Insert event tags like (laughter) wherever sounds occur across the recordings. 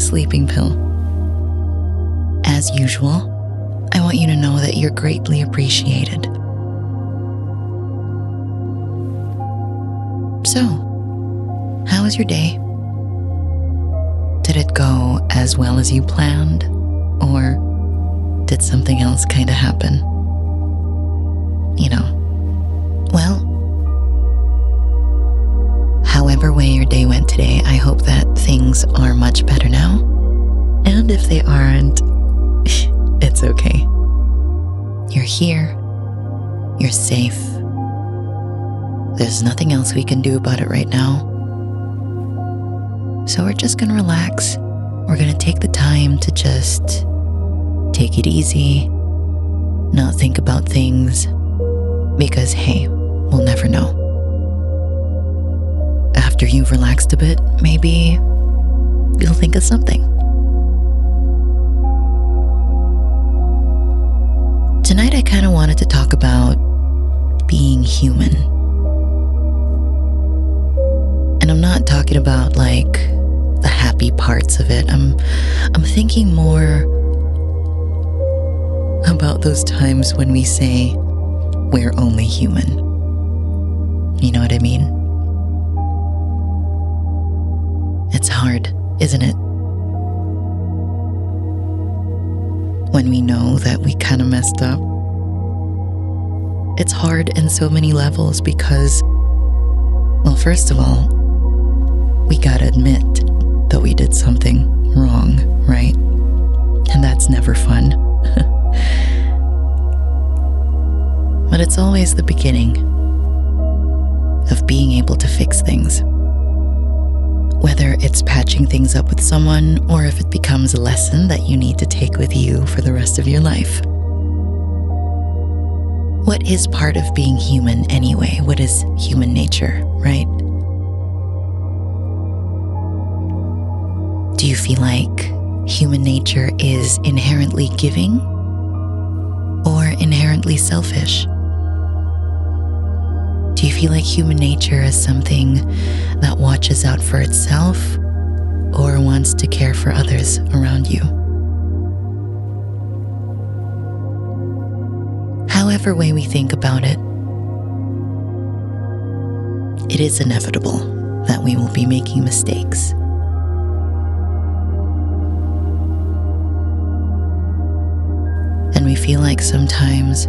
sleeping pill. As usual, I want you to know that you're greatly appreciated. So, how was your day? Did it go as well as you planned? Or did something else kind of happen? It's okay. You're here. You're safe. There's nothing else we can do about it right now. So we're just going to relax. We're going to take the time to just take it easy, not think about things, because hey, we'll never know. After you've relaxed a bit, maybe you'll think of something. Tonight, I kind of wanted to talk about being human. And I'm not talking about like the happy parts of it. I'm I'm thinking more about those times when we say we're only human. You know what I mean? It's hard, isn't it? When we know that we kind of messed up. It's hard in so many levels because, well, first of all, we gotta admit that we did something wrong, right? And that's never fun. (laughs) but it's always the beginning things up with someone or if it becomes a lesson that you need to take with you for the rest of your life. What is part of being human anyway? What is human nature, right? Do you feel like human nature is inherently giving or inherently selfish? Do you feel like human nature is something that watches out for itself or wants to care for others around you? However, way we think about it, it is inevitable that we will be making mistakes. And we feel like sometimes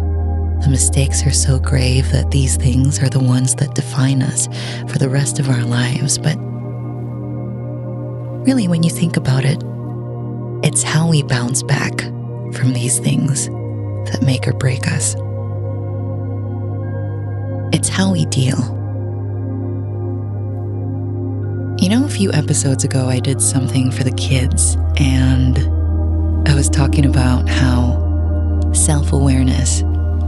the mistakes are so grave that these things are the ones that define us for the rest of our lives. But really, when you think about it, it's how we bounce back from these things that make or break us. It's how we deal. You know, a few episodes ago, I did something for the kids, and I was talking about how self awareness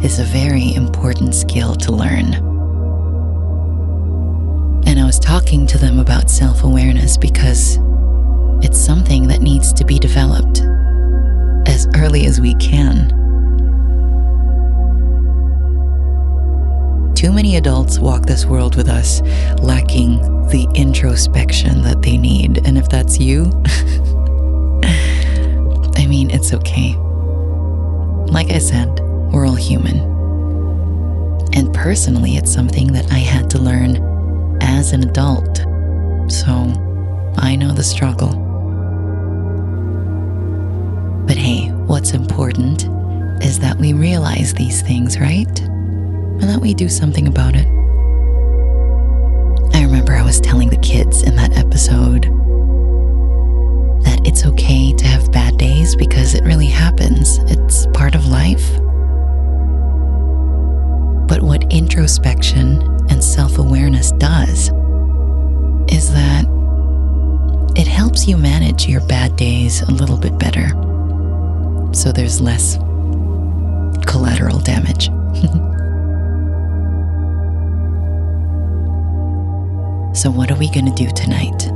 is a very important skill to learn. And I was talking to them about self awareness because it's something that needs to be developed as early as we can. Too many adults walk this world with us lacking the introspection that they need. And if that's you, (laughs) I mean, it's okay. Like I said, we're all human. And personally, it's something that I had to learn as an adult. So I know the struggle. But hey, what's important is that we realize these things, right? And that we do something about it. I remember I was telling the kids in that episode that it's okay to have bad days because it really happens. It's part of life. But what introspection and self awareness does is that it helps you manage your bad days a little bit better. So there's less collateral damage. (laughs) so, what are we going to do tonight?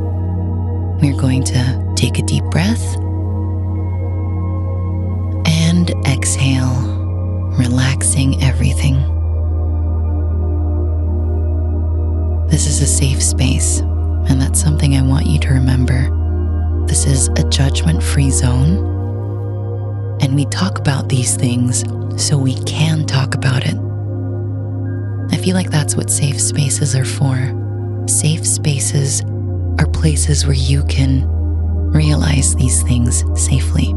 We're going to take a deep breath and exhale, relaxing everything. This is a safe space, and that's something I want you to remember. this is a judgment free zone. And we talk about these things so we can talk about it. I feel like that's what safe spaces are for. Safe spaces are places where you can realize these things safely.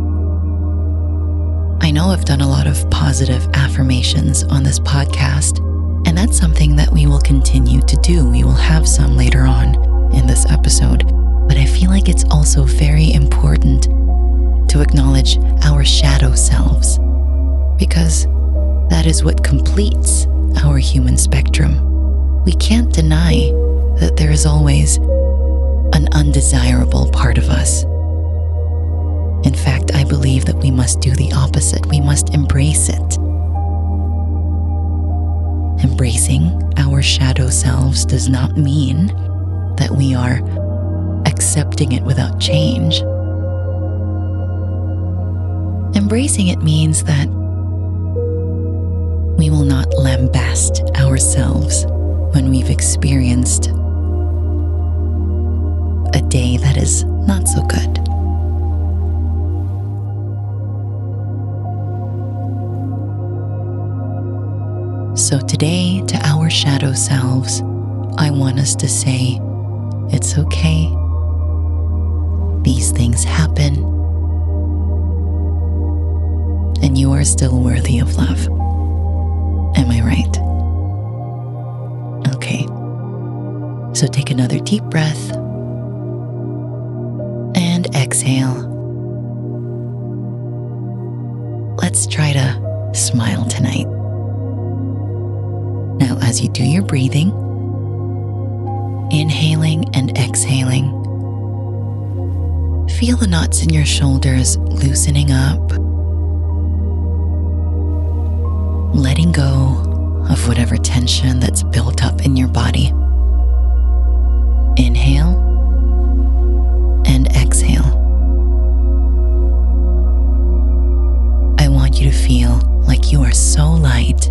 I know I've done a lot of positive affirmations on this podcast, and that's something that we will continue to do. We will have some later on in this episode, but I feel like it's also very important to acknowledge our shadow selves because that is what completes our human spectrum. We can't deny that there is always an undesirable part of us. In fact, I believe that we must do the opposite. We must embrace it. Embracing our shadow selves does not mean that we are accepting it without change. Embracing it means that we will not lambast ourselves when we've experienced a day that is not so good. So, today, to our shadow selves, I want us to say, It's okay. These things happen. And you are still worthy of love. Am I right? Okay. So take another deep breath and exhale. Let's try to smile tonight. Now, as you do your breathing, inhaling and exhaling, feel the knots in your shoulders loosening up letting go of whatever tension that's built up in your body. Inhale and exhale. I want you to feel like you are so light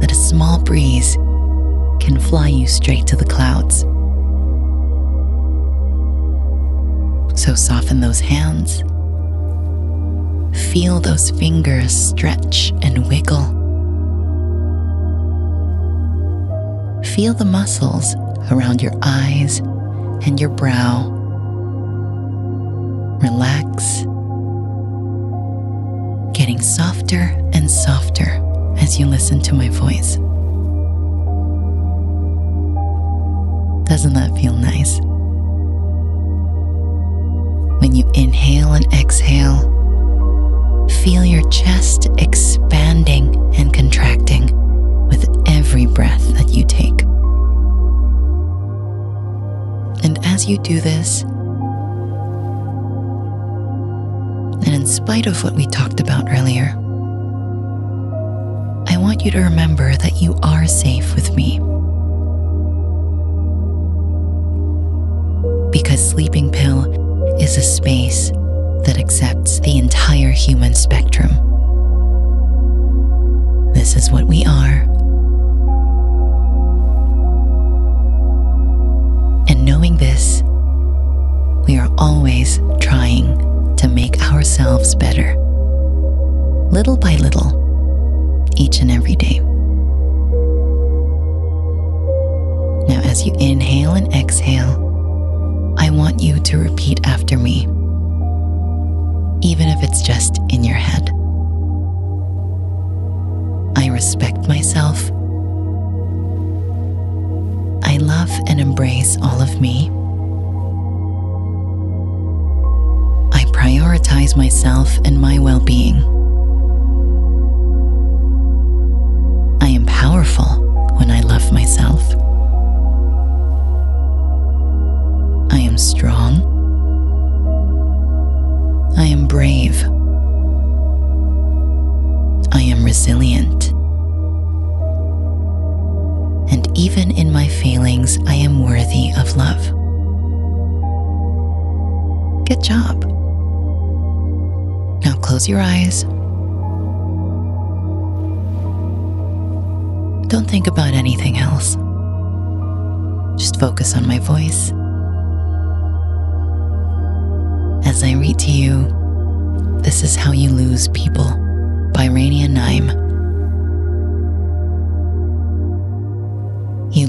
that a small breeze can fly you straight to the clouds. So soften those hands Feel those fingers stretch and wiggle. Feel the muscles around your eyes and your brow. Relax, getting softer and softer as you listen to my voice. Doesn't that feel nice? When you inhale and exhale, feel your chest expanding and contracting with every breath that you take. And as you do this, and in spite of what we talked about earlier, I want you to remember that you are safe with me. Because Sleeping Pill is a space that accepts the entire human spectrum. This is what we are. And knowing this, we are always trying to make ourselves better, little by little, each and every day. Now, as you inhale and exhale, I want you to repeat after me even if it's just in your head. I respect myself. I love and embrace all of me. I prioritize myself and my well being. I am powerful when I love myself. Resilient. And even in my failings, I am worthy of love. Good job. Now close your eyes. Don't think about anything else. Just focus on my voice As I read to you, This Is How You Lose People by Rania Naim.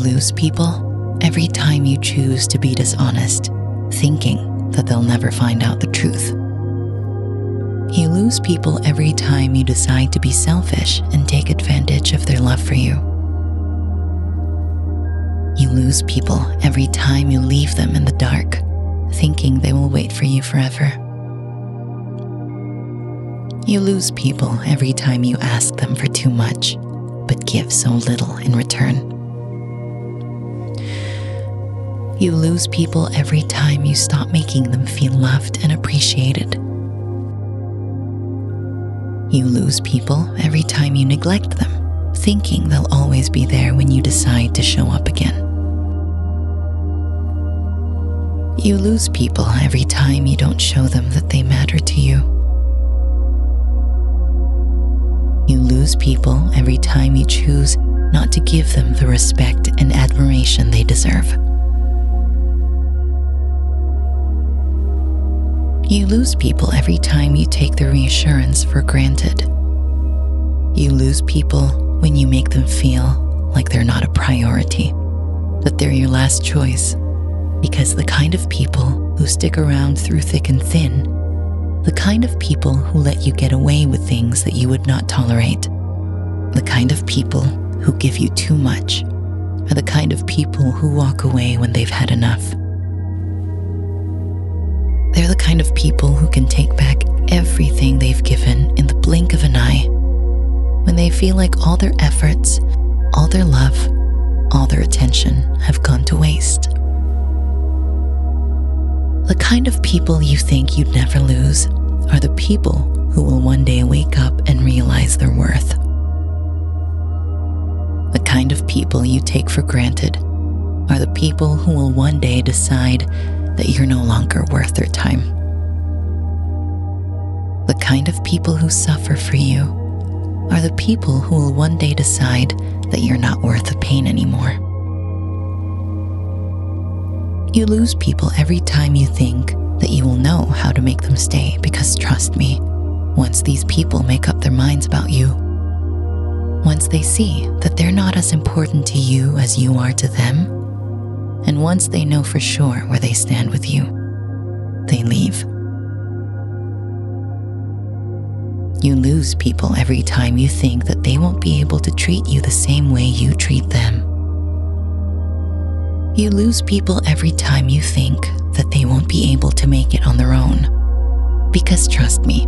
Lose people every time you choose to be dishonest, thinking that they'll never find out the truth. You lose people every time you decide to be selfish and take advantage of their love for you. You lose people every time you leave them in the dark, thinking they will wait for you forever. You lose people every time you ask them for too much, but give so little in return. You lose people every time you stop making them feel loved and appreciated. You lose people every time you neglect them, thinking they'll always be there when you decide to show up again. You lose people every time you don't show them that they matter to you. You lose people every time you choose not to give them the respect and admiration they deserve. You lose people every time you take their reassurance for granted. You lose people when you make them feel like they're not a priority, that they're your last choice, because the kind of people who stick around through thick and thin, the kind of people who let you get away with things that you would not tolerate, the kind of people who give you too much, are the kind of people who walk away when they've had enough. They're the kind of people who can take back everything they've given in the blink of an eye when they feel like all their efforts, all their love, all their attention have gone to waste. The kind of people you think you'd never lose are the people who will one day wake up and realize their worth. The kind of people you take for granted are the people who will one day decide that you're no longer worth their time. The kind of people who suffer for you are the people who will one day decide that you're not worth the pain anymore. You lose people every time you think that you will know how to make them stay because trust me, once these people make up their minds about you, once they see that they're not as important to you as you are to them, and once they know for sure where they stand with you, they leave. You lose people every time you think that they won't be able to treat you the same way you treat them. You lose people every time you think that they won't be able to make it on their own. Because trust me,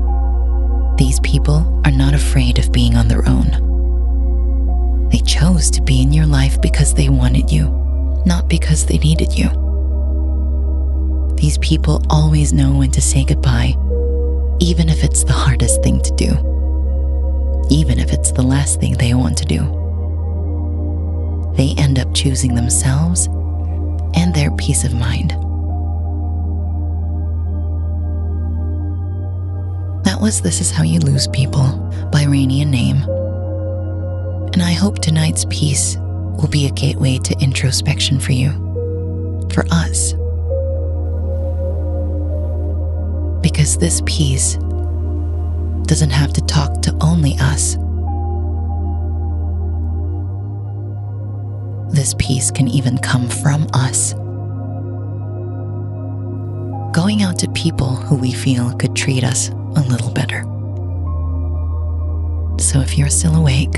these people are not afraid of being on their own. They chose to be in your life because they wanted you not because they needed you. These people always know when to say goodbye, even if it's the hardest thing to do, even if it's the last thing they want to do. They end up choosing themselves and their peace of mind. That was This Is How You Lose People by Rania Naim. And I hope tonight's piece will be a gateway to introspection for you, for us. Because this piece doesn't have to talk to only us. This piece can even come from us. Going out to people who we feel could treat us a little better. So if you're still awake,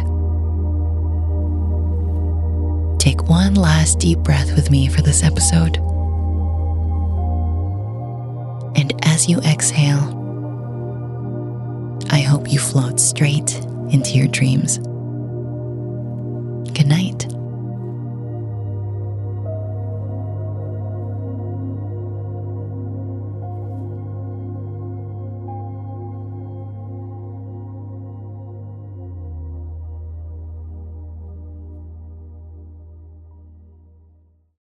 take one last deep breath with me for this episode. And as you exhale, I hope you float straight into your dreams.